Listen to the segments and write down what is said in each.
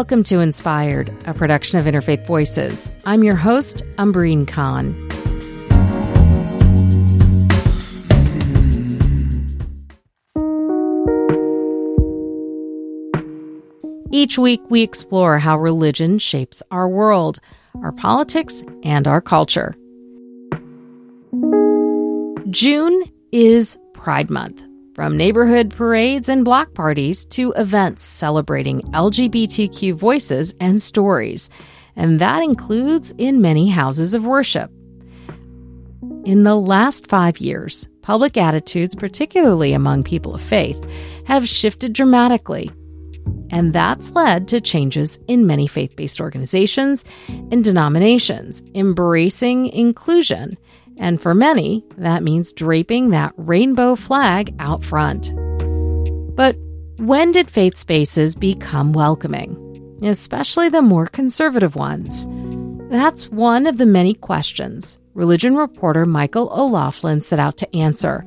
Welcome to Inspired, a production of Interfaith Voices. I'm your host, Umbreen Khan. Each week, we explore how religion shapes our world, our politics, and our culture. June is Pride Month. From neighborhood parades and block parties to events celebrating LGBTQ voices and stories, and that includes in many houses of worship. In the last five years, public attitudes, particularly among people of faith, have shifted dramatically. And that's led to changes in many faith based organizations and denominations embracing inclusion and for many, that means draping that rainbow flag out front. But when did faith spaces become welcoming, especially the more conservative ones? That's one of the many questions religion reporter Michael O'Loughlin set out to answer.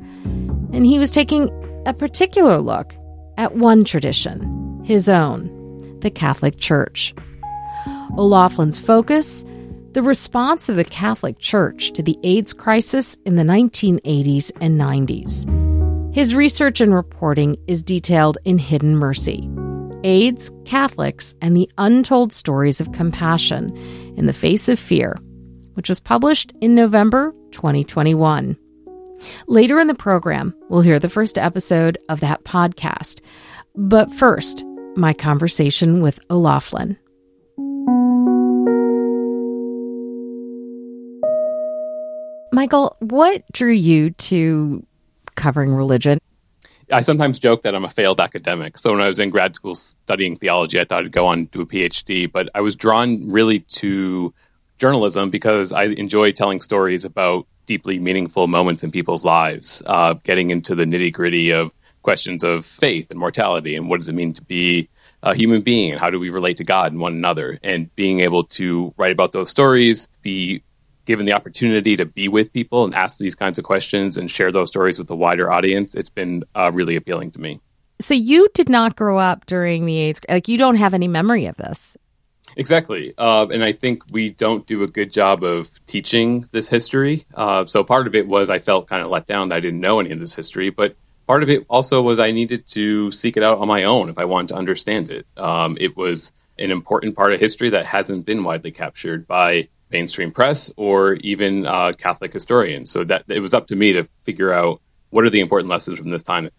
And he was taking a particular look at one tradition, his own, the Catholic Church. O'Loughlin's focus the response of the Catholic Church to the AIDS crisis in the 1980s and 90s. His research and reporting is detailed in Hidden Mercy AIDS, Catholics, and the Untold Stories of Compassion in the Face of Fear, which was published in November 2021. Later in the program, we'll hear the first episode of that podcast. But first, my conversation with O'Loughlin. Michael, what drew you to covering religion? I sometimes joke that I'm a failed academic. So when I was in grad school studying theology, I thought I'd go on to a PhD, but I was drawn really to journalism because I enjoy telling stories about deeply meaningful moments in people's lives, uh, getting into the nitty gritty of questions of faith and mortality and what does it mean to be a human being and how do we relate to God and one another, and being able to write about those stories, be given the opportunity to be with people and ask these kinds of questions and share those stories with a wider audience, it's been uh, really appealing to me. So you did not grow up during the AIDS, like you don't have any memory of this. Exactly. Uh, and I think we don't do a good job of teaching this history. Uh, so part of it was I felt kind of let down that I didn't know any of this history, but part of it also was I needed to seek it out on my own if I wanted to understand it. Um, it was an important part of history that hasn't been widely captured by mainstream press or even uh, Catholic historians. So that it was up to me to figure out what are the important lessons from this time.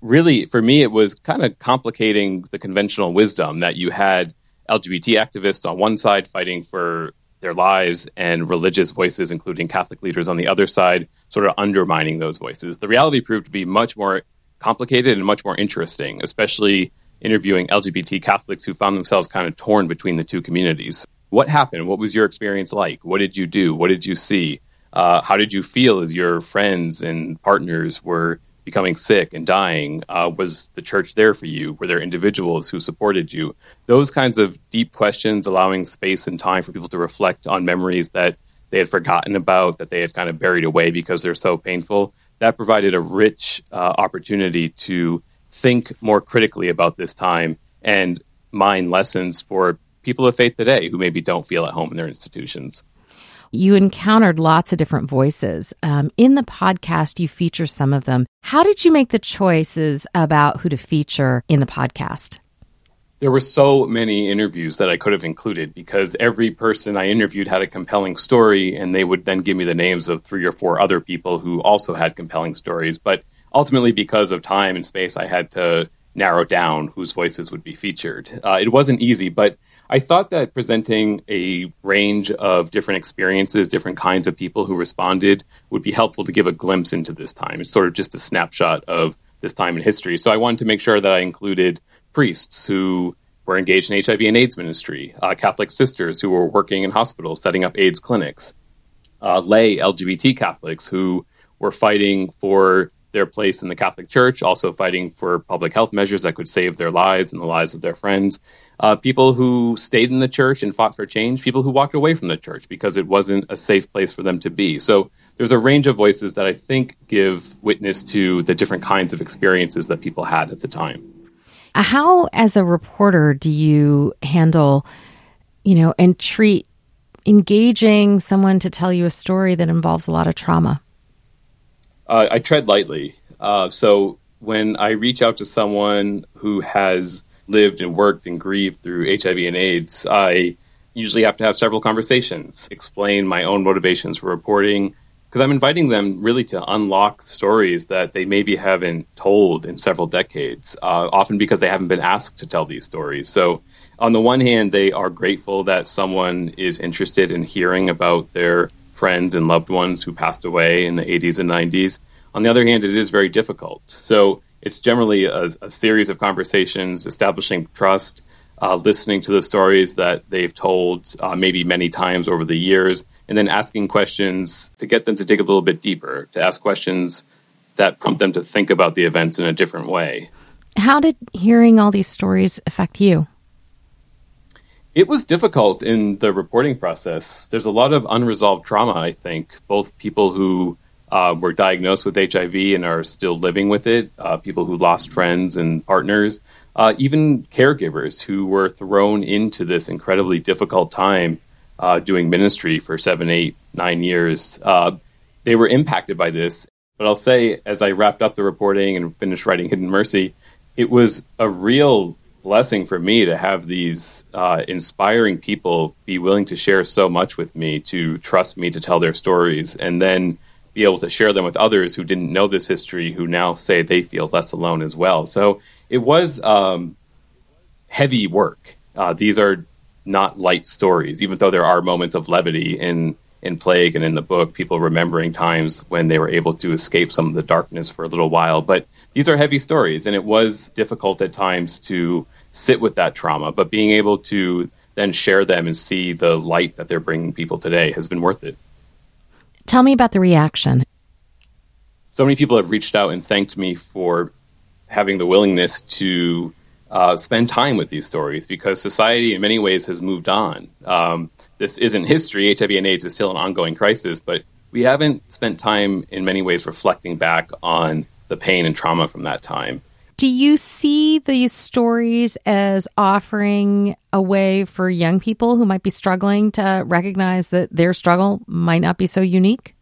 Really, for me, it was kind of complicating the conventional wisdom that you had LGBT activists on one side fighting for their lives and religious voices, including Catholic leaders, on the other side, sort of undermining those voices. The reality proved to be much more complicated and much more interesting, especially interviewing LGBT Catholics who found themselves kind of torn between the two communities. What happened? What was your experience like? What did you do? What did you see? Uh, how did you feel as your friends and partners were becoming sick and dying? Uh, was the church there for you? Were there individuals who supported you? Those kinds of deep questions, allowing space and time for people to reflect on memories that they had forgotten about, that they had kind of buried away because they're so painful, that provided a rich uh, opportunity to think more critically about this time and mine lessons for people of faith today who maybe don't feel at home in their institutions. You encountered lots of different voices. Um, in the podcast, you feature some of them. How did you make the choices about who to feature in the podcast? There were so many interviews that I could have included because every person I interviewed had a compelling story, and they would then give me the names of three or four other people who also had compelling stories. But ultimately, because of time and space, I had to narrow down whose voices would be featured. Uh, it wasn't easy, but I thought that presenting a range of different experiences, different kinds of people who responded, would be helpful to give a glimpse into this time. It's sort of just a snapshot of this time in history. So I wanted to make sure that I included priests who were engaged in HIV and AIDS ministry, uh, Catholic sisters who were working in hospitals setting up AIDS clinics, uh, lay LGBT Catholics who were fighting for their place in the Catholic Church, also fighting for public health measures that could save their lives and the lives of their friends, uh, people who stayed in the church and fought for change, people who walked away from the church because it wasn't a safe place for them to be. So there's a range of voices that I think give witness to the different kinds of experiences that people had at the time. How, as a reporter, do you handle, you know, and treat engaging someone to tell you a story that involves a lot of trauma? Uh, I tread lightly. Uh, so when I reach out to someone who has lived and worked and grieved through HIV and AIDS, I usually have to have several conversations, explain my own motivations for reporting, because I'm inviting them really to unlock stories that they maybe haven't told in several decades, uh, often because they haven't been asked to tell these stories. So, on the one hand, they are grateful that someone is interested in hearing about their friends and loved ones who passed away in the 80s and 90s. On the other hand, it is very difficult. So, it's generally a, a series of conversations, establishing trust, uh, listening to the stories that they've told, uh, maybe many times over the years, and then asking questions to get them to dig a little bit deeper, to ask questions that prompt them to think about the events in a different way. How did hearing all these stories affect you? It was difficult in the reporting process. There's a lot of unresolved trauma, I think, both people who uh, were diagnosed with HIV and are still living with it, uh, people who lost friends and partners, uh, even caregivers who were thrown into this incredibly difficult time uh, doing ministry for seven, eight, nine years. Uh, they were impacted by this. But I'll say, as I wrapped up the reporting and finished writing Hidden Mercy, it was a real blessing for me to have these uh, inspiring people be willing to share so much with me, to trust me to tell their stories, and then be able to share them with others who didn't know this history, who now say they feel less alone as well. So it was um, heavy work. Uh, these are not light stories, even though there are moments of levity in in Plague and in the book, people remembering times when they were able to escape some of the darkness for a little while. But these are heavy stories, and it was difficult at times to sit with that trauma. But being able to then share them and see the light that they're bringing people today has been worth it. Tell me about the reaction. So many people have reached out and thanked me for having the willingness to uh, spend time with these stories because society, in many ways, has moved on. Um, this isn't history. HIV and AIDS is still an ongoing crisis, but we haven't spent time, in many ways, reflecting back on the pain and trauma from that time. Do you see these stories as offering a way for young people who might be struggling to recognize that their struggle might not be so unique?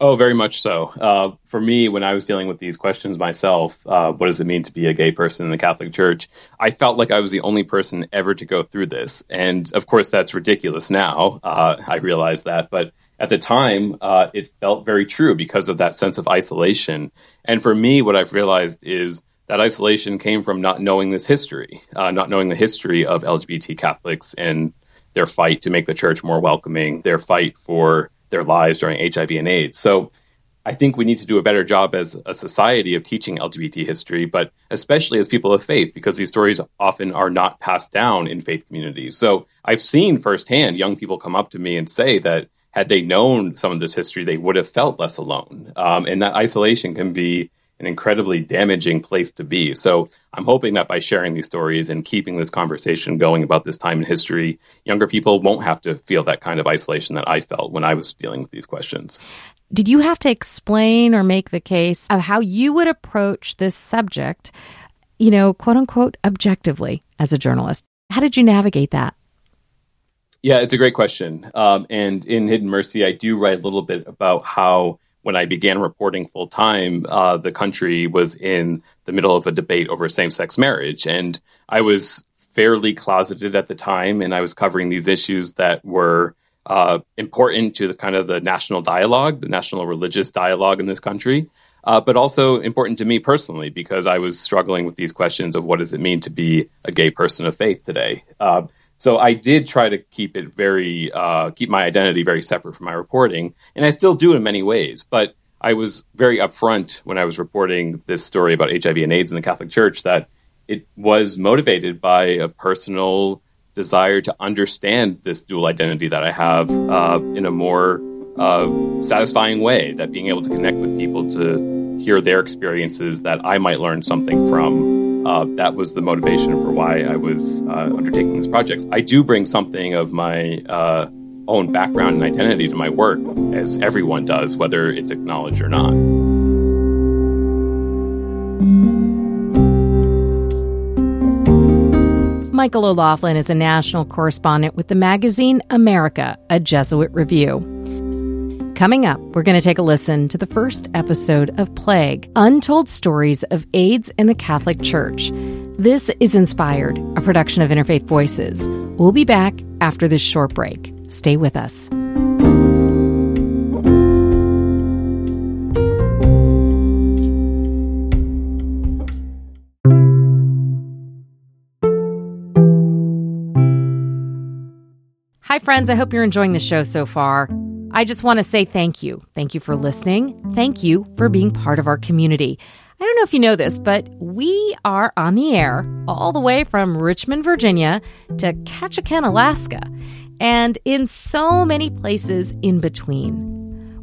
Oh, very much so. Uh, for me, when I was dealing with these questions myself, uh, what does it mean to be a gay person in the Catholic Church? I felt like I was the only person ever to go through this. And of course, that's ridiculous now. Uh, I realize that. But at the time, uh, it felt very true because of that sense of isolation. And for me, what I've realized is that isolation came from not knowing this history, uh, not knowing the history of LGBT Catholics and their fight to make the church more welcoming, their fight for their lives during HIV and AIDS. So I think we need to do a better job as a society of teaching LGBT history, but especially as people of faith, because these stories often are not passed down in faith communities. So I've seen firsthand young people come up to me and say that had they known some of this history, they would have felt less alone. Um, and that isolation can be an incredibly damaging place to be. So I'm hoping that by sharing these stories and keeping this conversation going about this time in history, younger people won't have to feel that kind of isolation that I felt when I was dealing with these questions. Did you have to explain or make the case of how you would approach this subject, you know, quote unquote, objectively as a journalist? How did you navigate that? Yeah, it's a great question. Um, and in Hidden Mercy, I do write a little bit about how when I began reporting full time, uh, the country was in the middle of a debate over same sex marriage. And I was fairly closeted at the time, and I was covering these issues that were uh, important to the kind of the national dialogue, the national religious dialogue in this country. Uh, but also important to me personally because I was struggling with these questions of what does it mean to be a gay person of faith today. Uh, so I did try to keep it very, uh, keep my identity very separate from my reporting, and I still do in many ways. But I was very upfront when I was reporting this story about HIV and AIDS in the Catholic Church that it was motivated by a personal desire to understand this dual identity that I have uh, in a more uh, satisfying way. That being able to connect with people to hear their experiences, that I might learn something from uh, that was the motivation for why I was uh, undertaking this project. I do bring something of my uh, own background and identity to my work, as everyone does, whether it's acknowledged or not. Michael O'Loughlin is a national correspondent with the magazine America, a Jesuit review. Coming up, we're going to take a listen to the first episode of Plague Untold Stories of AIDS in the Catholic Church. This is Inspired, a production of Interfaith Voices. We'll be back after this short break. Stay with us. Hi, friends. I hope you're enjoying the show so far. I just want to say thank you. Thank you for listening. Thank you for being part of our community. I don't know if you know this, but we are on the air all the way from Richmond, Virginia to Ketchikan, Alaska, and in so many places in between.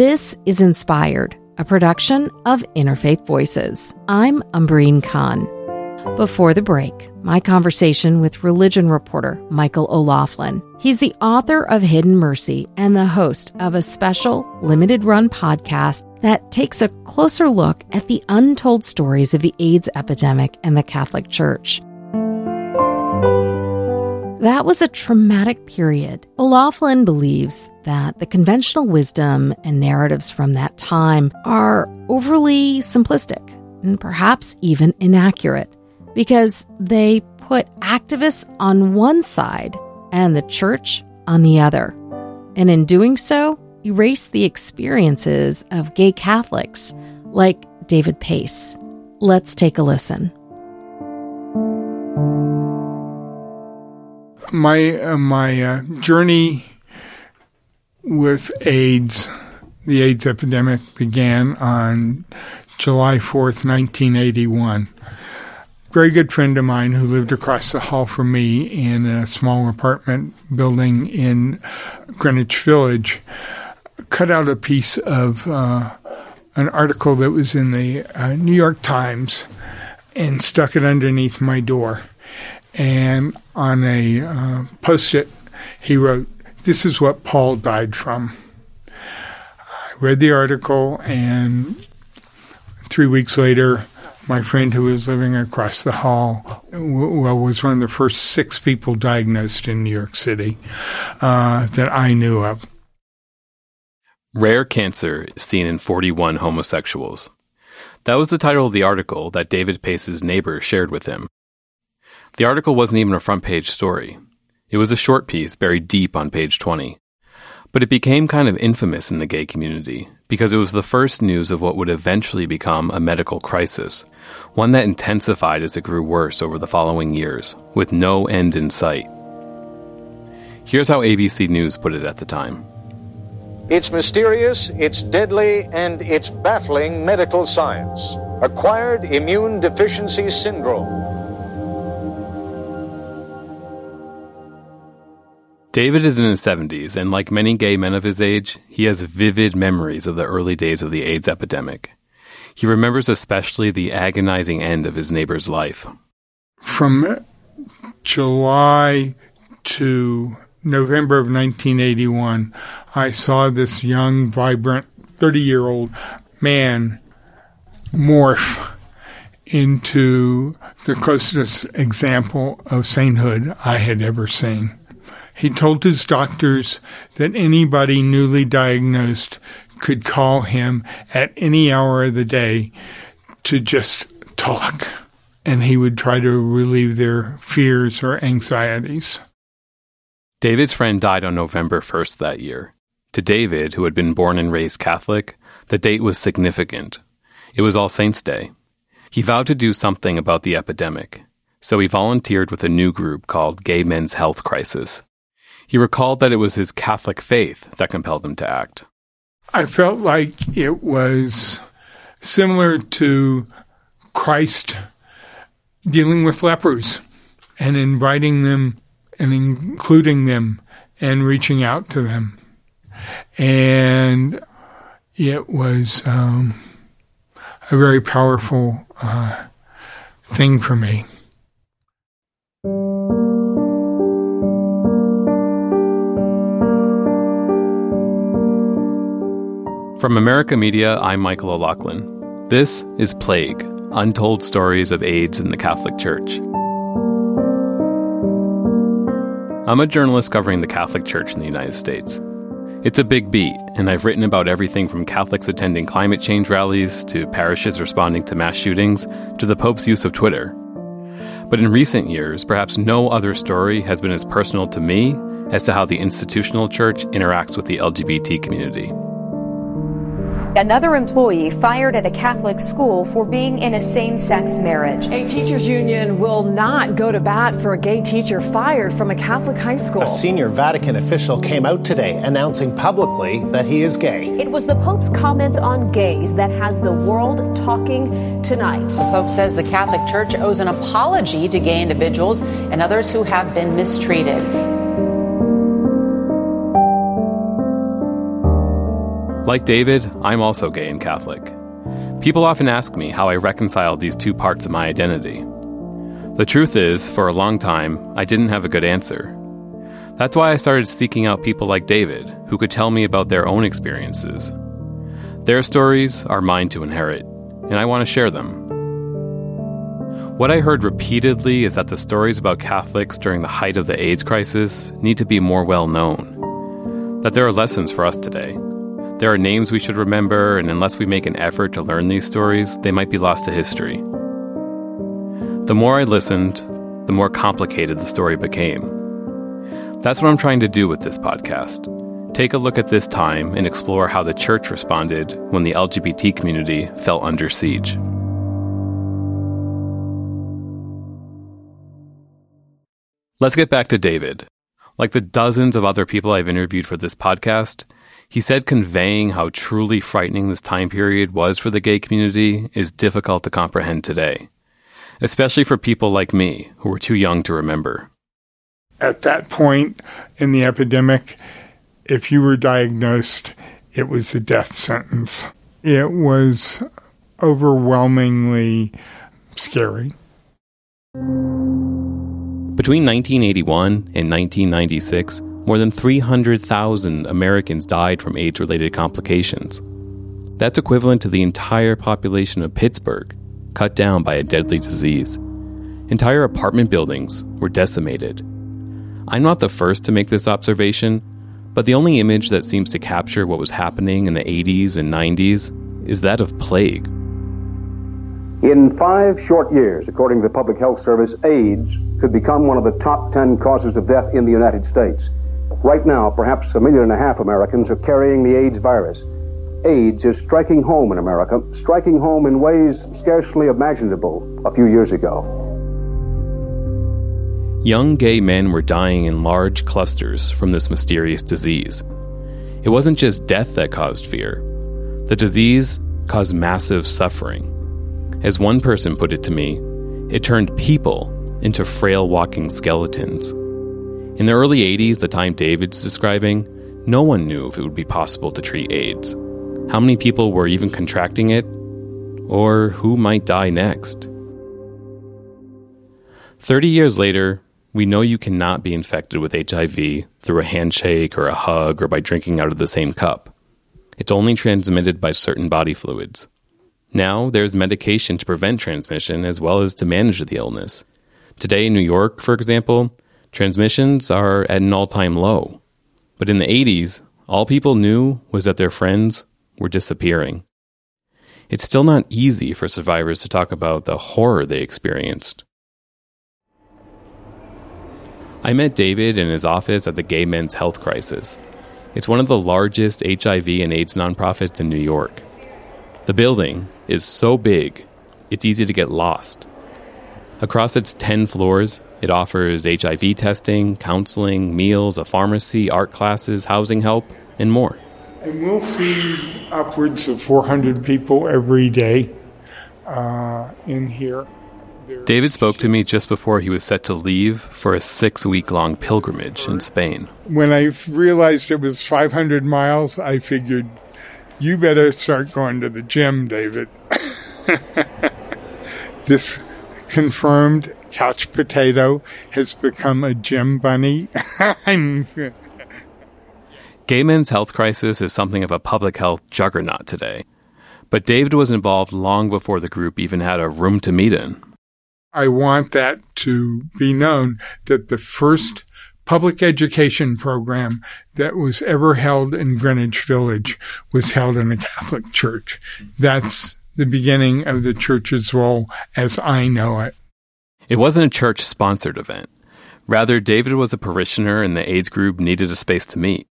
This is Inspired, a production of Interfaith Voices. I'm Umbreen Khan. Before the break, my conversation with religion reporter Michael O'Loughlin. He's the author of Hidden Mercy and the host of a special limited run podcast that takes a closer look at the untold stories of the AIDS epidemic and the Catholic Church. That was a traumatic period. O'Loughlin believes that the conventional wisdom and narratives from that time are overly simplistic and perhaps even inaccurate because they put activists on one side and the church on the other. And in doing so, erase the experiences of gay Catholics like David Pace. Let's take a listen. My uh, my uh, journey with AIDS, the AIDS epidemic began on July 4th, 1981. Very good friend of mine who lived across the hall from me in a small apartment building in Greenwich Village cut out a piece of uh, an article that was in the uh, New York Times and stuck it underneath my door and on a uh, post it, he wrote, This is what Paul died from. I read the article, and three weeks later, my friend who was living across the hall well, was one of the first six people diagnosed in New York City uh, that I knew of. Rare cancer seen in 41 homosexuals. That was the title of the article that David Pace's neighbor shared with him. The article wasn't even a front page story. It was a short piece buried deep on page 20. But it became kind of infamous in the gay community because it was the first news of what would eventually become a medical crisis, one that intensified as it grew worse over the following years, with no end in sight. Here's how ABC News put it at the time. It's mysterious, it's deadly, and it's baffling medical science. Acquired immune deficiency syndrome. David is in his 70s, and like many gay men of his age, he has vivid memories of the early days of the AIDS epidemic. He remembers especially the agonizing end of his neighbor's life. From July to November of 1981, I saw this young, vibrant, 30 year old man morph into the closest example of sainthood I had ever seen He told his doctors that anybody newly diagnosed could call him at any hour of the day to just talk, and he would try to relieve their fears or anxieties. David's friend died on November 1st that year. To David, who had been born and raised Catholic, the date was significant. It was All Saints' Day. He vowed to do something about the epidemic, so he volunteered with a new group called Gay Men's Health Crisis. He recalled that it was his Catholic faith that compelled him to act. I felt like it was similar to Christ dealing with lepers and inviting them and including them and reaching out to them. And it was um, a very powerful uh, thing for me. From America Media, I'm Michael O'Loughlin. This is Plague Untold Stories of AIDS in the Catholic Church. I'm a journalist covering the Catholic Church in the United States. It's a big beat, and I've written about everything from Catholics attending climate change rallies to parishes responding to mass shootings to the Pope's use of Twitter. But in recent years, perhaps no other story has been as personal to me as to how the institutional church interacts with the LGBT community. Another employee fired at a Catholic school for being in a same sex marriage. A teachers union will not go to bat for a gay teacher fired from a Catholic high school. A senior Vatican official came out today announcing publicly that he is gay. It was the Pope's comments on gays that has the world talking tonight. The Pope says the Catholic Church owes an apology to gay individuals and others who have been mistreated. Like David, I'm also gay and Catholic. People often ask me how I reconcile these two parts of my identity. The truth is, for a long time, I didn't have a good answer. That's why I started seeking out people like David, who could tell me about their own experiences. Their stories are mine to inherit, and I want to share them. What I heard repeatedly is that the stories about Catholics during the height of the AIDS crisis need to be more well known. That there are lessons for us today there are names we should remember, and unless we make an effort to learn these stories, they might be lost to history. The more I listened, the more complicated the story became. That's what I'm trying to do with this podcast. Take a look at this time and explore how the church responded when the LGBT community fell under siege. Let's get back to David. Like the dozens of other people I've interviewed for this podcast, he said conveying how truly frightening this time period was for the gay community is difficult to comprehend today, especially for people like me who were too young to remember. At that point in the epidemic, if you were diagnosed, it was a death sentence. It was overwhelmingly scary. Between 1981 and 1996, more than 300,000 Americans died from AIDS related complications. That's equivalent to the entire population of Pittsburgh, cut down by a deadly disease. Entire apartment buildings were decimated. I'm not the first to make this observation, but the only image that seems to capture what was happening in the 80s and 90s is that of plague. In five short years, according to the Public Health Service, AIDS could become one of the top 10 causes of death in the United States. Right now, perhaps a million and a half Americans are carrying the AIDS virus. AIDS is striking home in America, striking home in ways scarcely imaginable a few years ago. Young gay men were dying in large clusters from this mysterious disease. It wasn't just death that caused fear, the disease caused massive suffering. As one person put it to me, it turned people into frail walking skeletons. In the early 80s, the time David's describing, no one knew if it would be possible to treat AIDS. How many people were even contracting it? Or who might die next? 30 years later, we know you cannot be infected with HIV through a handshake or a hug or by drinking out of the same cup. It's only transmitted by certain body fluids. Now, there's medication to prevent transmission as well as to manage the illness. Today in New York, for example, Transmissions are at an all time low. But in the 80s, all people knew was that their friends were disappearing. It's still not easy for survivors to talk about the horror they experienced. I met David in his office at the Gay Men's Health Crisis. It's one of the largest HIV and AIDS nonprofits in New York. The building is so big, it's easy to get lost. Across its 10 floors, it offers HIV testing, counseling, meals, a pharmacy, art classes, housing help, and more. And we'll feed upwards of 400 people every day uh, in here. David spoke to me just before he was set to leave for a six week long pilgrimage in Spain. When I realized it was 500 miles, I figured, you better start going to the gym, David. this confirmed couch potato has become a gym bunny. Gay men's health crisis is something of a public health juggernaut today. But David was involved long before the group even had a room to meet in. I want that to be known that the first public education program that was ever held in Greenwich Village was held in a Catholic church. That's the beginning of the church's role as I know it. It wasn't a church sponsored event. Rather, David was a parishioner and the AIDS group needed a space to meet.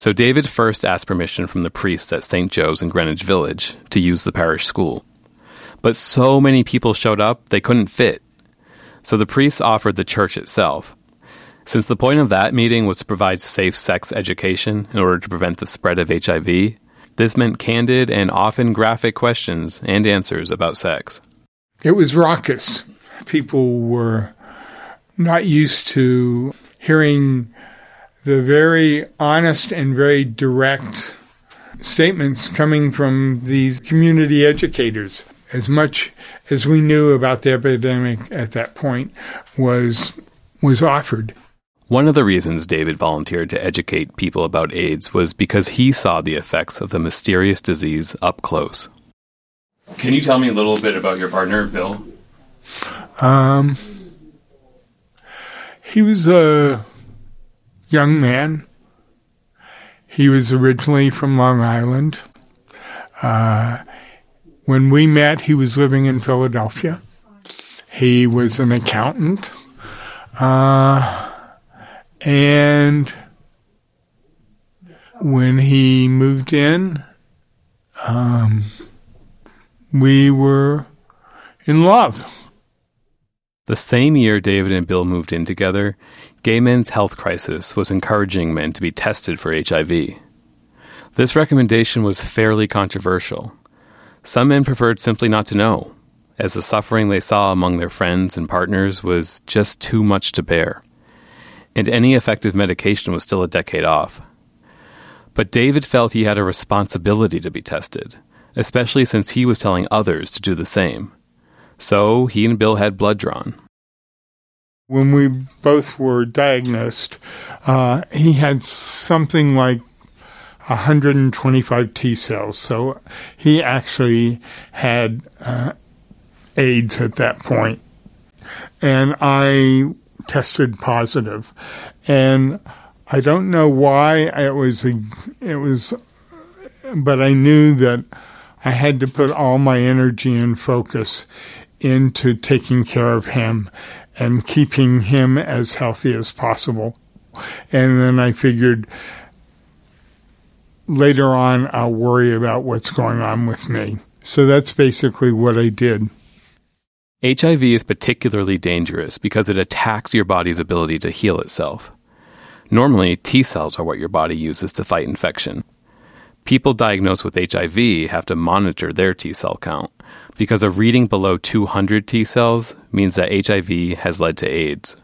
So David first asked permission from the priests at St. Joe's in Greenwich Village to use the parish school. But so many people showed up, they couldn't fit. So the priests offered the church itself. Since the point of that meeting was to provide safe sex education in order to prevent the spread of HIV, this meant candid and often graphic questions and answers about sex. It was raucous. People were not used to hearing the very honest and very direct statements coming from these community educators as much as we knew about the epidemic at that point was was offered. One of the reasons David volunteered to educate people about AIDS was because he saw the effects of the mysterious disease up close. Can you tell me a little bit about your partner, Bill? Um, he was a young man. He was originally from Long Island. Uh, when we met, he was living in Philadelphia. He was an accountant. Uh, and when he moved in, um, we were in love. The same year David and Bill moved in together, Gay Men's Health Crisis was encouraging men to be tested for HIV. This recommendation was fairly controversial. Some men preferred simply not to know, as the suffering they saw among their friends and partners was just too much to bear. And any effective medication was still a decade off. But David felt he had a responsibility to be tested, especially since he was telling others to do the same. So he and Bill had blood drawn. When we both were diagnosed, uh, he had something like 125 T cells. So he actually had uh, AIDS at that point. And I tested positive. And I don't know why it was, a, it was, but I knew that I had to put all my energy and focus into taking care of him and keeping him as healthy as possible. And then I figured later on, I'll worry about what's going on with me. So that's basically what I did. HIV is particularly dangerous because it attacks your body's ability to heal itself. Normally, T cells are what your body uses to fight infection. People diagnosed with HIV have to monitor their T cell count because a reading below 200 T cells means that HIV has led to AIDS.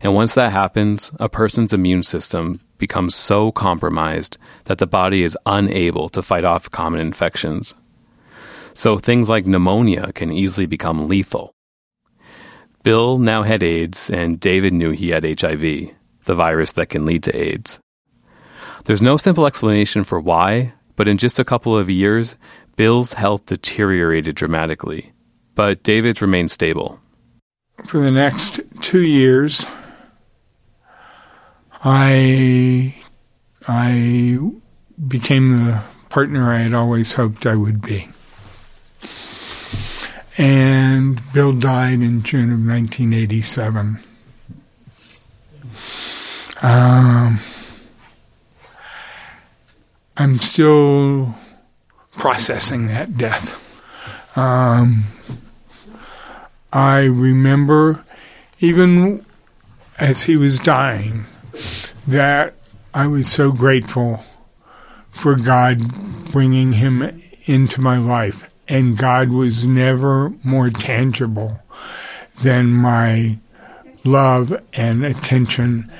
And once that happens, a person's immune system becomes so compromised that the body is unable to fight off common infections. So things like pneumonia can easily become lethal. Bill now had AIDS, and David knew he had HIV, the virus that can lead to AIDS. There's no simple explanation for why, but in just a couple of years, Bill's health deteriorated dramatically, but David's remained stable. For the next two years, I I became the partner I had always hoped I would be. And Bill died in June of 1987. Um, I'm still processing that death. Um, I remember, even as he was dying, that I was so grateful for God bringing him into my life. And God was never more tangible than my love and attention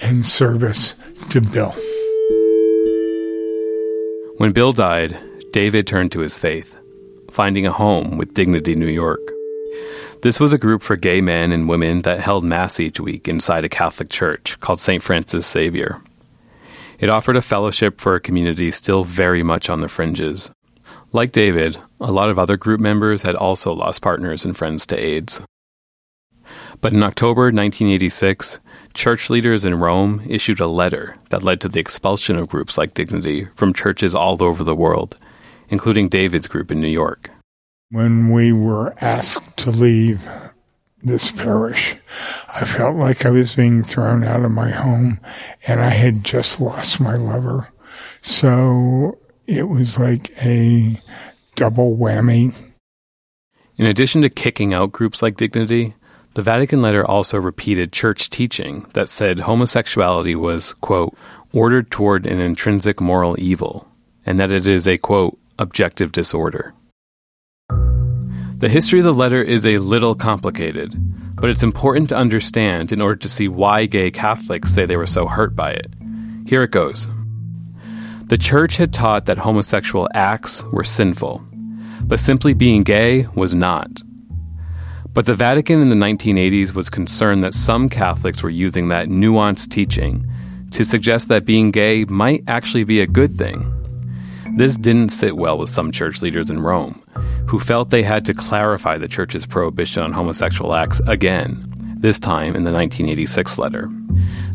and service to Bill. When Bill died, David turned to his faith, finding a home with Dignity New York. This was a group for gay men and women that held Mass each week inside a Catholic church called St. Francis Xavier. It offered a fellowship for a community still very much on the fringes. Like David, a lot of other group members had also lost partners and friends to AIDS. But in October 1986, church leaders in Rome issued a letter that led to the expulsion of groups like Dignity from churches all over the world, including David's group in New York. When we were asked to leave this parish, I felt like I was being thrown out of my home and I had just lost my lover. So it was like a double whammy. In addition to kicking out groups like Dignity, the Vatican letter also repeated church teaching that said homosexuality was, quote, ordered toward an intrinsic moral evil, and that it is a, quote, objective disorder. The history of the letter is a little complicated, but it's important to understand in order to see why gay Catholics say they were so hurt by it. Here it goes. The church had taught that homosexual acts were sinful, but simply being gay was not. But the Vatican in the 1980s was concerned that some Catholics were using that nuanced teaching to suggest that being gay might actually be a good thing. This didn't sit well with some church leaders in Rome, who felt they had to clarify the church's prohibition on homosexual acts again, this time in the 1986 letter.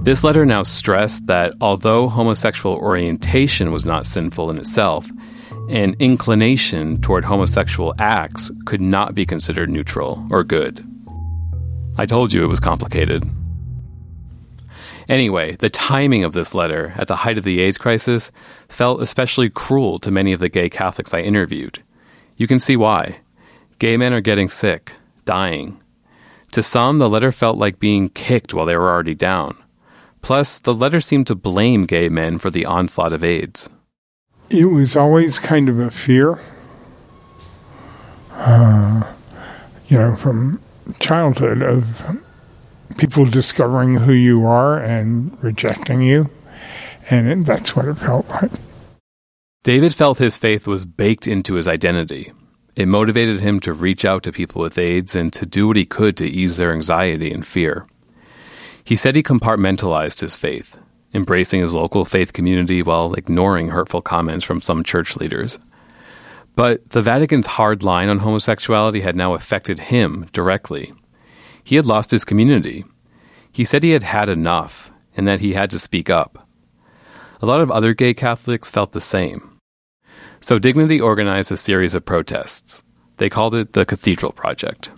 This letter now stressed that although homosexual orientation was not sinful in itself, an inclination toward homosexual acts could not be considered neutral or good. I told you it was complicated. Anyway, the timing of this letter at the height of the AIDS crisis felt especially cruel to many of the gay Catholics I interviewed. You can see why. Gay men are getting sick, dying. To some, the letter felt like being kicked while they were already down. Plus, the letter seemed to blame gay men for the onslaught of AIDS. It was always kind of a fear, uh, you know, from childhood of people discovering who you are and rejecting you. And that's what it felt like. David felt his faith was baked into his identity. It motivated him to reach out to people with AIDS and to do what he could to ease their anxiety and fear. He said he compartmentalized his faith, embracing his local faith community while ignoring hurtful comments from some church leaders. But the Vatican's hard line on homosexuality had now affected him directly. He had lost his community. He said he had had enough and that he had to speak up. A lot of other gay Catholics felt the same. So Dignity organized a series of protests. They called it the Cathedral Project.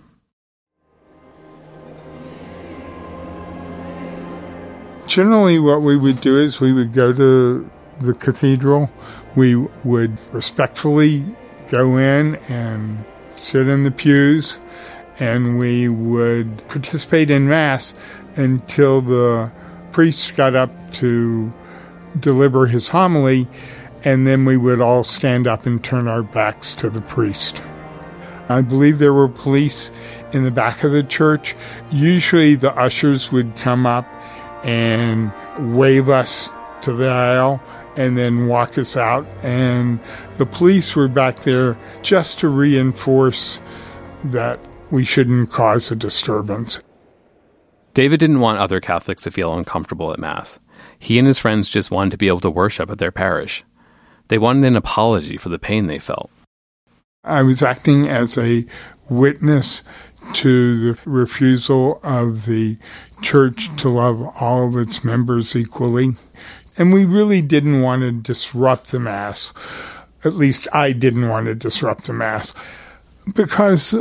Generally, what we would do is we would go to the cathedral. We would respectfully go in and sit in the pews, and we would participate in Mass until the priest got up to deliver his homily, and then we would all stand up and turn our backs to the priest. I believe there were police in the back of the church. Usually the ushers would come up and wave us to the aisle and then walk us out. And the police were back there just to reinforce that we shouldn't cause a disturbance. David didn't want other Catholics to feel uncomfortable at Mass. He and his friends just wanted to be able to worship at their parish. They wanted an apology for the pain they felt. I was acting as a witness to the refusal of the church to love all of its members equally. And we really didn't want to disrupt the Mass. At least I didn't want to disrupt the Mass. Because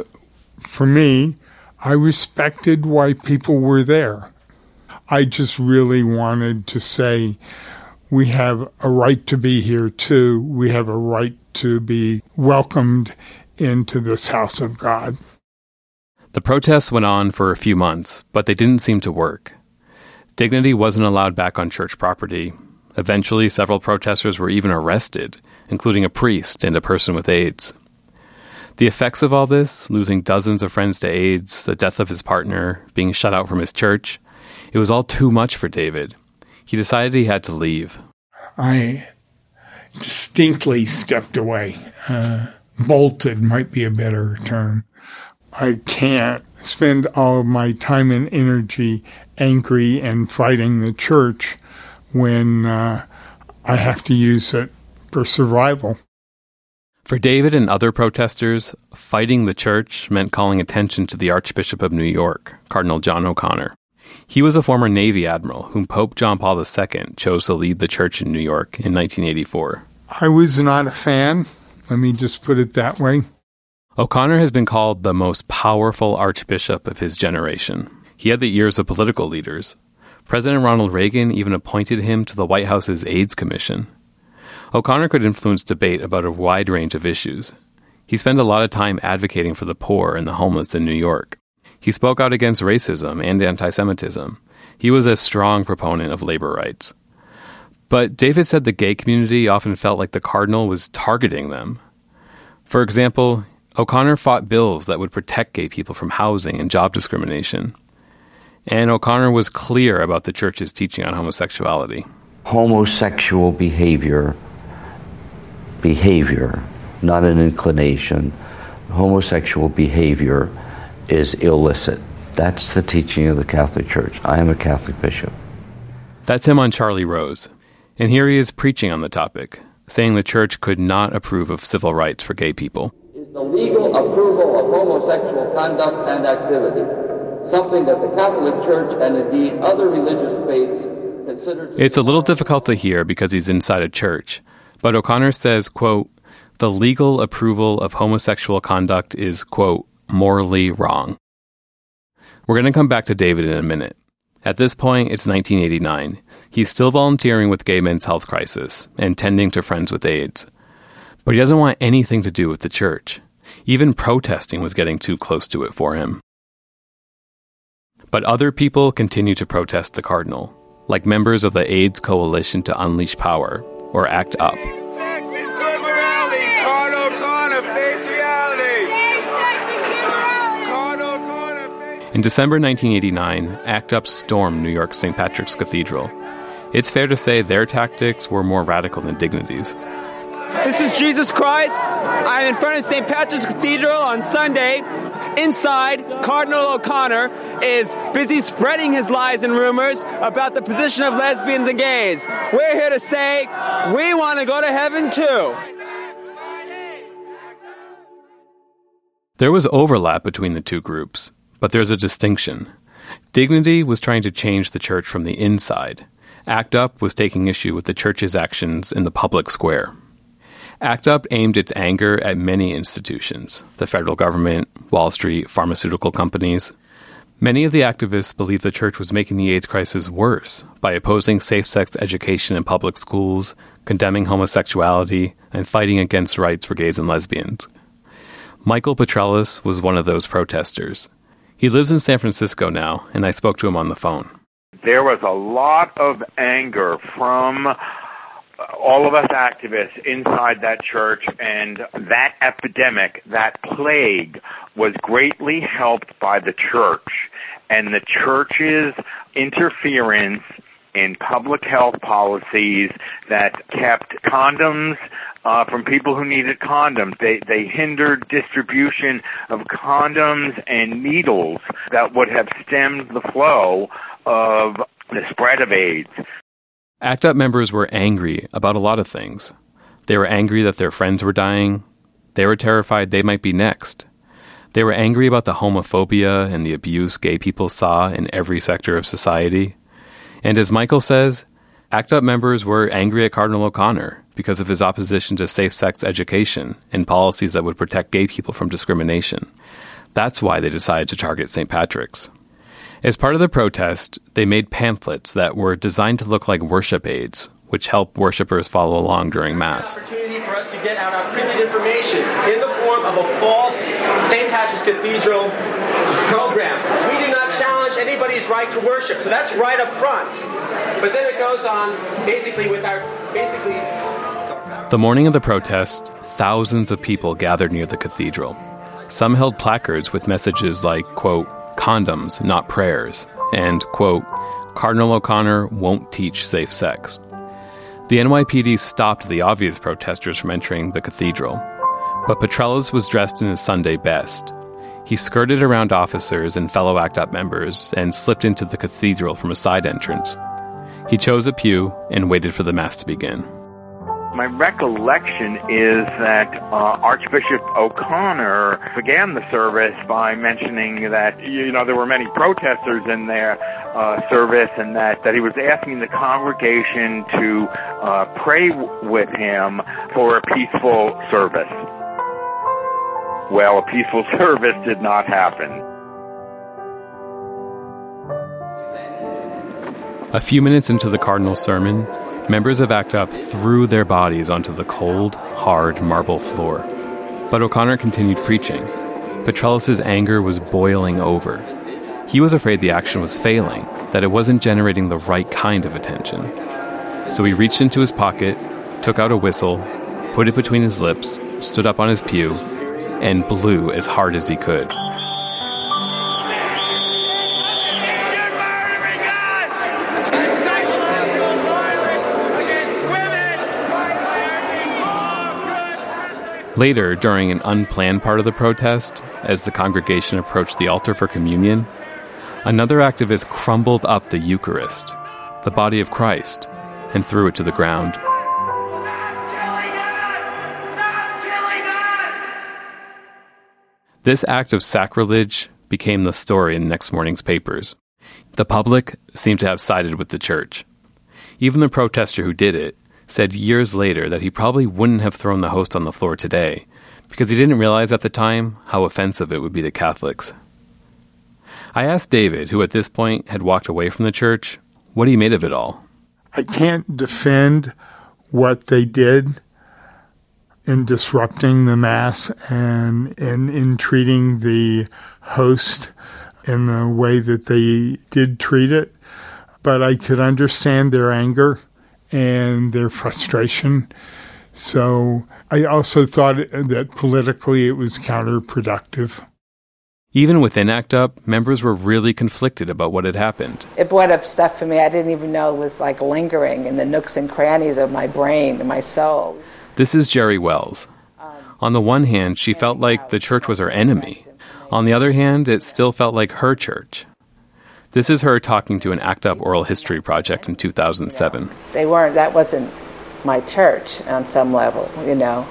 for me, I respected why people were there. I just really wanted to say, we have a right to be here too. We have a right to be welcomed into this house of God. The protests went on for a few months, but they didn't seem to work. Dignity wasn't allowed back on church property. Eventually, several protesters were even arrested, including a priest and a person with AIDS. The effects of all this, losing dozens of friends to AIDS, the death of his partner, being shut out from his church, it was all too much for David. He decided he had to leave. I distinctly stepped away. Uh, bolted might be a better term. I can't spend all of my time and energy angry and fighting the church when uh, I have to use it for survival. For David and other protesters, fighting the church meant calling attention to the Archbishop of New York, Cardinal John O'Connor. He was a former Navy admiral whom Pope John Paul II chose to lead the church in New York in 1984. I was not a fan. Let me just put it that way. O'Connor has been called the most powerful archbishop of his generation. He had the ears of political leaders. President Ronald Reagan even appointed him to the White House's AIDS Commission. O'Connor could influence debate about a wide range of issues. He spent a lot of time advocating for the poor and the homeless in New York. He spoke out against racism and anti Semitism. He was a strong proponent of labor rights. But David said the gay community often felt like the cardinal was targeting them. For example, O'Connor fought bills that would protect gay people from housing and job discrimination. And O'Connor was clear about the church's teaching on homosexuality. Homosexual behavior, behavior, not an inclination, homosexual behavior is illicit. That's the teaching of the Catholic Church. I am a Catholic bishop. That's him on Charlie Rose. And here he is preaching on the topic, saying the church could not approve of civil rights for gay people. Is the legal approval of homosexual conduct and activity something that the Catholic Church and indeed other religious faiths consider It's a little difficult to hear because he's inside a church, but O'Connor says, quote, the legal approval of homosexual conduct is, quote, morally wrong. We're going to come back to David in a minute. At this point, it's 1989. He's still volunteering with Gay Men's Health Crisis and tending to friends with AIDS. But he doesn't want anything to do with the church. Even protesting was getting too close to it for him. But other people continue to protest the Cardinal, like members of the AIDS Coalition to Unleash Power, or ACT UP. In December 1989, ACT UP stormed New York's St. Patrick's Cathedral. It's fair to say their tactics were more radical than Dignity's. This is Jesus Christ. I'm in front of St. Patrick's Cathedral on Sunday. Inside, Cardinal O'Connor is busy spreading his lies and rumors about the position of lesbians and gays. We're here to say we want to go to heaven too. There was overlap between the two groups, but there's a distinction. Dignity was trying to change the church from the inside. ACT UP was taking issue with the church's actions in the public square. ACT UP aimed its anger at many institutions the federal government, Wall Street, pharmaceutical companies. Many of the activists believed the church was making the AIDS crisis worse by opposing safe sex education in public schools, condemning homosexuality, and fighting against rights for gays and lesbians. Michael Petrelis was one of those protesters. He lives in San Francisco now, and I spoke to him on the phone. There was a lot of anger from all of us activists inside that church, and that epidemic, that plague, was greatly helped by the church and the church's interference in public health policies that kept condoms uh, from people who needed condoms. They they hindered distribution of condoms and needles that would have stemmed the flow of the spread of AIDS. ACT UP members were angry about a lot of things. They were angry that their friends were dying. They were terrified they might be next. They were angry about the homophobia and the abuse gay people saw in every sector of society. And as Michael says, ACT UP members were angry at Cardinal O'Connor because of his opposition to safe sex education and policies that would protect gay people from discrimination. That's why they decided to target St. Patrick's. As part of the protest, they made pamphlets that were designed to look like worship aids, which help worshippers follow along during Mass. opportunity for us to get out our printed information in the form of a false St. Patrick's Cathedral program. We do not challenge anybody's right to worship, so that's right up front. But then it goes on basically with our basically The morning of the protest, thousands of people gathered near the cathedral. Some held placards with messages like, quote, condoms, not prayers, and, quote, Cardinal O'Connor won't teach safe sex. The NYPD stopped the obvious protesters from entering the cathedral, but Petrelis was dressed in his Sunday best. He skirted around officers and fellow ACT UP members and slipped into the cathedral from a side entrance. He chose a pew and waited for the Mass to begin. My recollection is that uh, Archbishop O'Connor began the service by mentioning that you know there were many protesters in their uh, service, and that that he was asking the congregation to uh, pray with him for a peaceful service. Well, a peaceful service did not happen. A few minutes into the Cardinal's sermon, members of ACT UP threw their bodies onto the cold, hard marble floor. But O'Connor continued preaching. Petrelis's anger was boiling over. He was afraid the action was failing, that it wasn't generating the right kind of attention. So he reached into his pocket, took out a whistle, put it between his lips, stood up on his pew, and blew as hard as he could. Later, during an unplanned part of the protest, as the congregation approached the altar for communion, another activist crumbled up the Eucharist, the body of Christ, and threw it to the ground. This act of sacrilege became the story in next morning's papers. The public seemed to have sided with the church. Even the protester who did it said years later that he probably wouldn't have thrown the host on the floor today because he didn't realize at the time how offensive it would be to Catholics. I asked David, who at this point had walked away from the church, what he made of it all. I can't defend what they did in disrupting the mass and in, in treating the host in the way that they did treat it, but I could understand their anger and their frustration. So I also thought that politically it was counterproductive. Even within ACT UP, members were really conflicted about what had happened. It brought up stuff for me I didn't even know was like lingering in the nooks and crannies of my brain and my soul. This is Gerri Wells. On the one hand, she felt like the church was her enemy. On the other hand, it still felt like her church. This is her talking to an ACT UP oral history project in 2007. They weren't, that wasn't my church on some level, you know.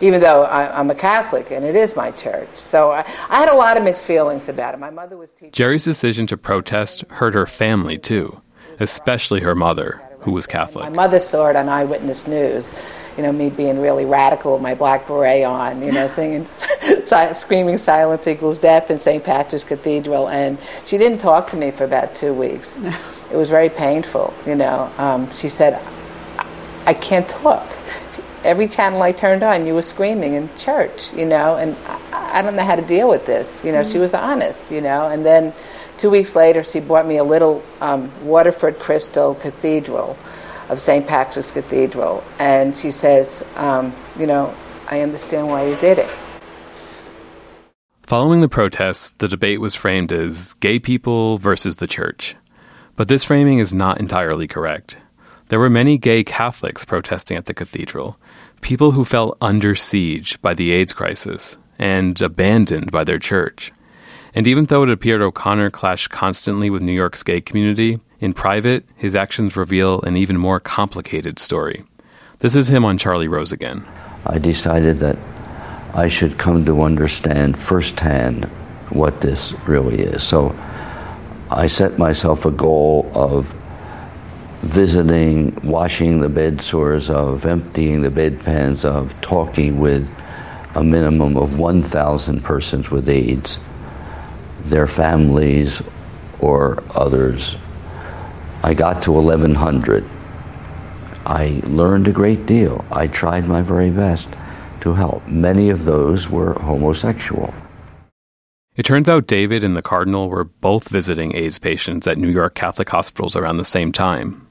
Even though I, am a Catholic and it is my church. So I, I, had a lot of mixed feelings about it. My mother was teaching. Gerri's decision to protest hurt her family too, especially her mother, who was Catholic. My mother saw it on Eyewitness News you know, me being really radical with my black beret on, you know, singing, screaming silence equals death in St. Patrick's Cathedral. And she didn't talk to me for about two weeks. It was very painful, you know. Um, she said, I can't talk. Every channel I turned on, you were screaming in church, you know, and I, I don't know how to deal with this. You know, mm-hmm. she was honest, you know. And then two weeks later, she bought me a little um, Waterford Crystal Cathedral of St. Patrick's Cathedral. And she says, um, You know, I understand why you did it. Following the protests, the debate was framed as gay people versus the church. But this framing is not entirely correct. There were many gay Catholics protesting at the cathedral, people who felt under siege by the AIDS crisis and abandoned by their church. And even though it appeared O'Connor clashed constantly with New York's gay community, in private, his actions reveal an even more complicated story. This is him on Charlie Rose again. I decided that I should come to understand firsthand what this really is. So I set myself a goal of visiting, washing the bed sores of, emptying the bedpans of, talking with a minimum of 1,000 persons with AIDS, their families or others. I got to 1,100. I learned a great deal. I tried my very best to help. Many of those were homosexual. It turns out David and the Cardinal were both visiting AIDS patients at New York Catholic hospitals around the same time.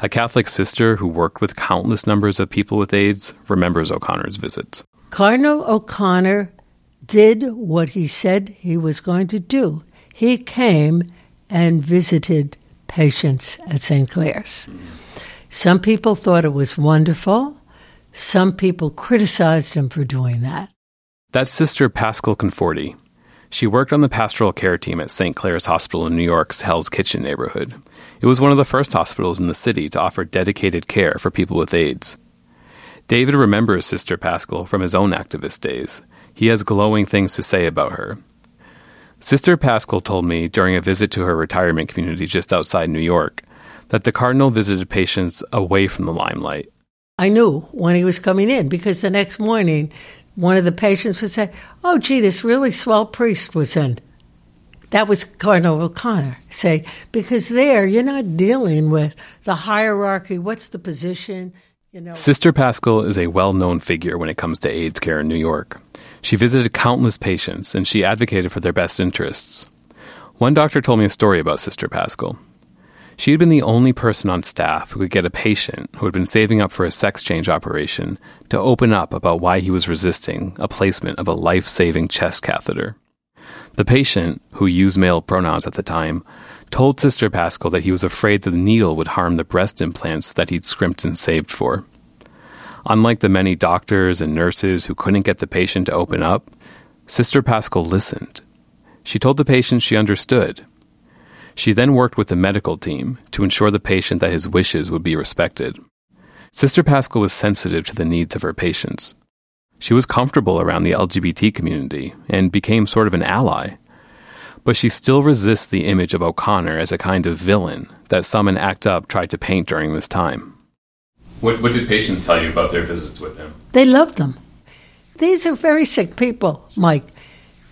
A Catholic sister who worked with countless numbers of people with AIDS remembers O'Connor's visits. Cardinal O'Connor did what he said he was going to do. He came and visited patients at St. Clare's. Some people thought it was wonderful. Some people criticized him for doing that. That's Sister Paschal Conforti. She worked on the pastoral care team at St. Clare's Hospital in New York's Hell's Kitchen neighborhood. It was one of the first hospitals in the city to offer dedicated care for people with AIDS. David remembers Sister Paschal from his own activist days. He has glowing things to say about her. Sister Paschal told me during a visit to her retirement community just outside New York that the Cardinal visited patients away from the limelight. I knew when he was coming in because the next morning one of the patients would say, Oh, gee, this really swell priest was in. That was Cardinal O'Connor say, because there you're not dealing with the hierarchy, what's the position, you know. Sister Paschal is a well known figure when it comes to AIDS care in New York. She visited countless patients and she advocated for their best interests. One doctor told me a story about Sister Paschal. She had been the only person on staff who could get a patient who had been saving up for a sex change operation to open up about why he was resisting a placement of a life saving chest catheter. The patient, who used male pronouns at the time, told Sister Paschal that he was afraid that the needle would harm the breast implants that he'd scrimped and saved for. Unlike the many doctors and nurses who couldn't get the patient to open up, Sister Paschal listened. She told the patient she understood she then worked with the medical team to ensure the patient that his wishes would be respected. Sister Paschal was sensitive to the needs of her patients. She was comfortable around the LGBT community and became sort of an ally. But she still resists the image of O'Connor as a kind of villain that some in ACT UP tried to paint during this time. What, what did patients tell you about their visits with him? They loved them. These are very sick people, Mike.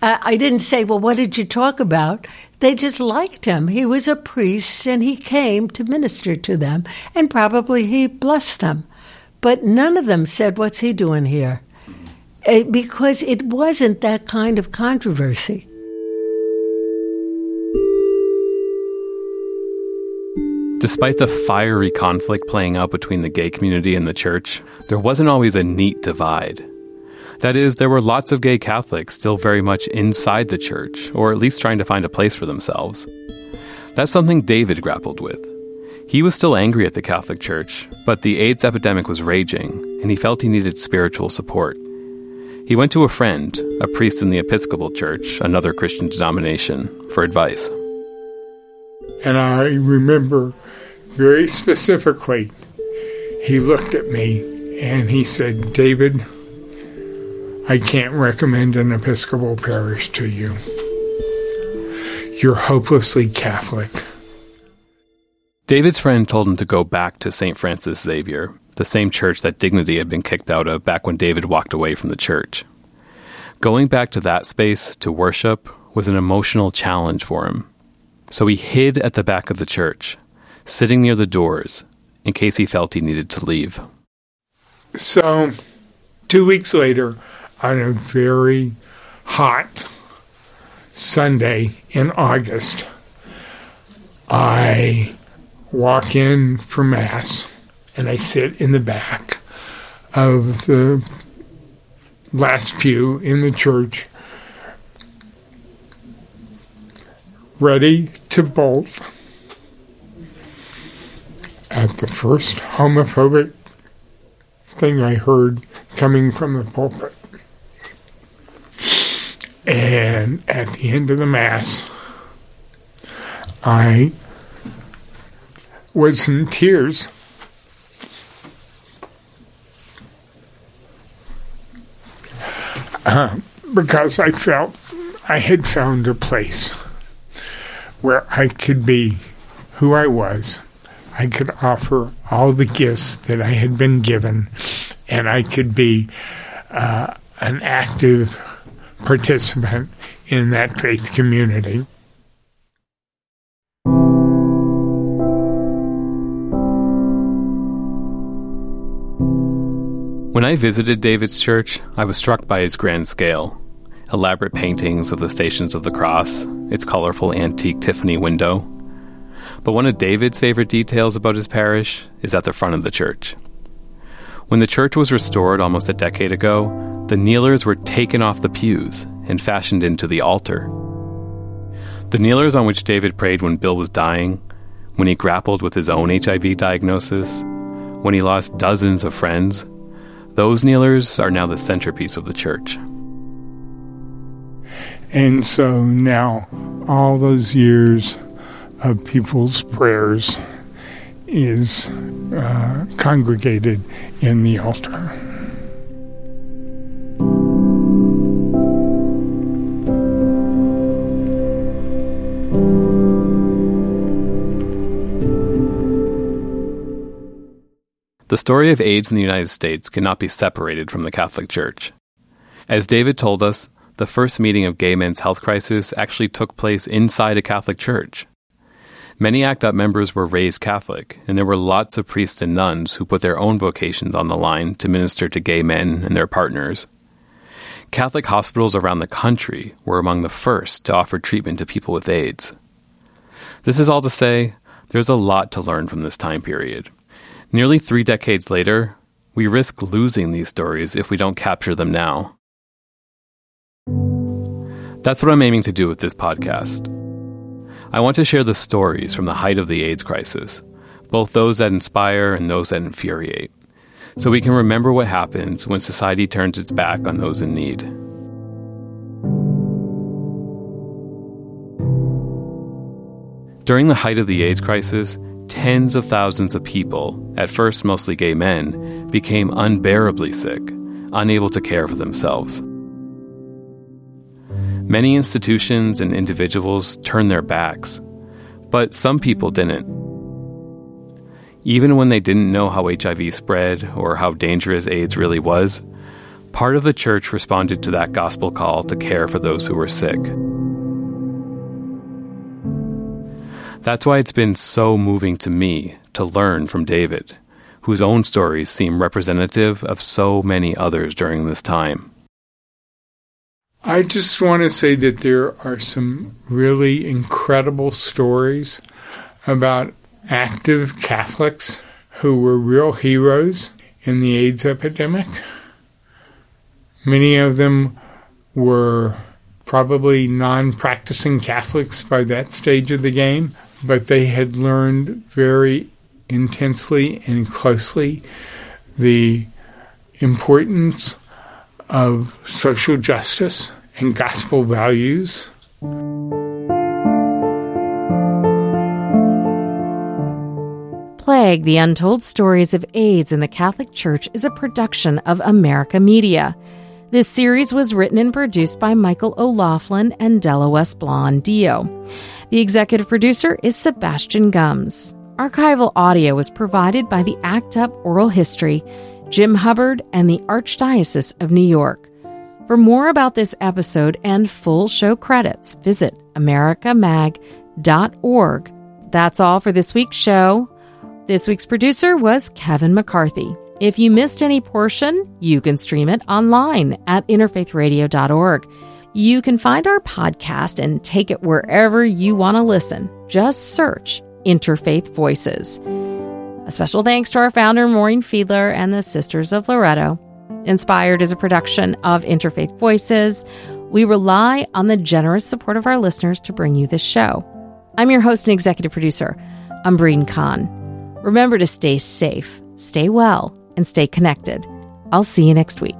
Uh, I didn't say, well, what did you talk about? They just liked him. He was a priest and he came to minister to them, and probably he blessed them. But none of them said, What's he doing here? Uh, because it wasn't that kind of controversy. Despite the fiery conflict playing out between the gay community and the church, there wasn't always a neat divide. That is, there were lots of gay Catholics still very much inside the church, or at least trying to find a place for themselves. That's something David grappled with. He was still angry at the Catholic Church, but the AIDS epidemic was raging, and he felt he needed spiritual support. He went to a friend, a priest in the Episcopal Church, another Christian denomination, for advice. And I remember very specifically, he looked at me and he said, David, I can't recommend an Episcopal parish to you. You're hopelessly Catholic. David's friend told him to go back to St. Francis Xavier, the same church that Dignity had been kicked out of back when David walked away from the church. Going back to that space to worship was an emotional challenge for him. So he hid at the back of the church, sitting near the doors, in case he felt he needed to leave. So, two weeks later, on a very hot Sunday in August, I walk in for Mass and I sit in the back of the last pew in the church, ready to bolt at the first homophobic thing I heard coming from the pulpit. And at the end of the Mass, I was in tears. uh, because I felt I had found a place where I could be who I was. I could offer all the gifts that I had been given, and I could be uh, an active participant in that faith community. When I visited David's church, I was struck by its grand scale. Elaborate paintings of the Stations of the Cross, its colorful antique Tiffany window. But one of David's favorite details about his parish is at the front of the church. When the church was restored almost a decade ago, the kneelers were taken off the pews and fashioned into the altar. The kneelers on which David prayed when Bill was dying, when he grappled with his own HIV diagnosis, when he lost dozens of friends, those kneelers are now the centerpiece of the church. And so now, all those years of people's prayers is uh, congregated in the altar. The story of AIDS in the United States cannot be separated from the Catholic Church. As David told us, the first meeting of gay men's health crisis actually took place inside a Catholic church. Many ACT UP members were raised Catholic, and there were lots of priests and nuns who put their own vocations on the line to minister to gay men and their partners. Catholic hospitals around the country were among the first to offer treatment to people with AIDS. This is all to say, there's a lot to learn from this time period. Nearly three decades later, we risk losing these stories if we don't capture them now. That's what I'm aiming to do with this podcast. I want to share the stories from the height of the AIDS crisis, both those that inspire and those that infuriate, so we can remember what happens when society turns its back on those in need. During the height of the AIDS crisis, tens of thousands of people, at first mostly gay men, became unbearably sick, unable to care for themselves. Many institutions and individuals turned their backs, but some people didn't. Even when they didn't know how HIV spread or how dangerous AIDS really was, part of the church responded to that gospel call to care for those who were sick. That's why it's been so moving to me to learn from David, whose own stories seem representative of so many others during this time. I just want to say that there are some really incredible stories about active Catholics who were real heroes in the AIDS epidemic. Many of them were probably non practicing Catholics by that stage of the game, but they had learned very intensely and closely the importance of social justice and gospel values. Plague The Untold Stories of AIDS in the Catholic Church is a production of America Media. This series was written and produced by Michael O'Loughlin and Della West Dio. The executive producer is Sebastian Gomes. Archival audio was provided by the ACT UP Oral History, Jim Hubbard, and the Archdiocese of New York. For more about this episode and full show credits, visit americamag.org. That's all for this week's show. This week's producer was Kevin McCarthy. If you missed any portion, you can stream it online at interfaithradio.org. You can find our podcast and take it wherever you want to listen. Just search Interfaith Voices. A special thanks to our founder, Maureen Fiedler, and the Sisters of Loretto. Inspired is a production of Interfaith Voices. We rely on the generous support of our listeners to bring you this show. I'm your host and executive producer, I'm Umbreen Khan. Remember to stay safe, stay well, and stay connected. I'll see you next week.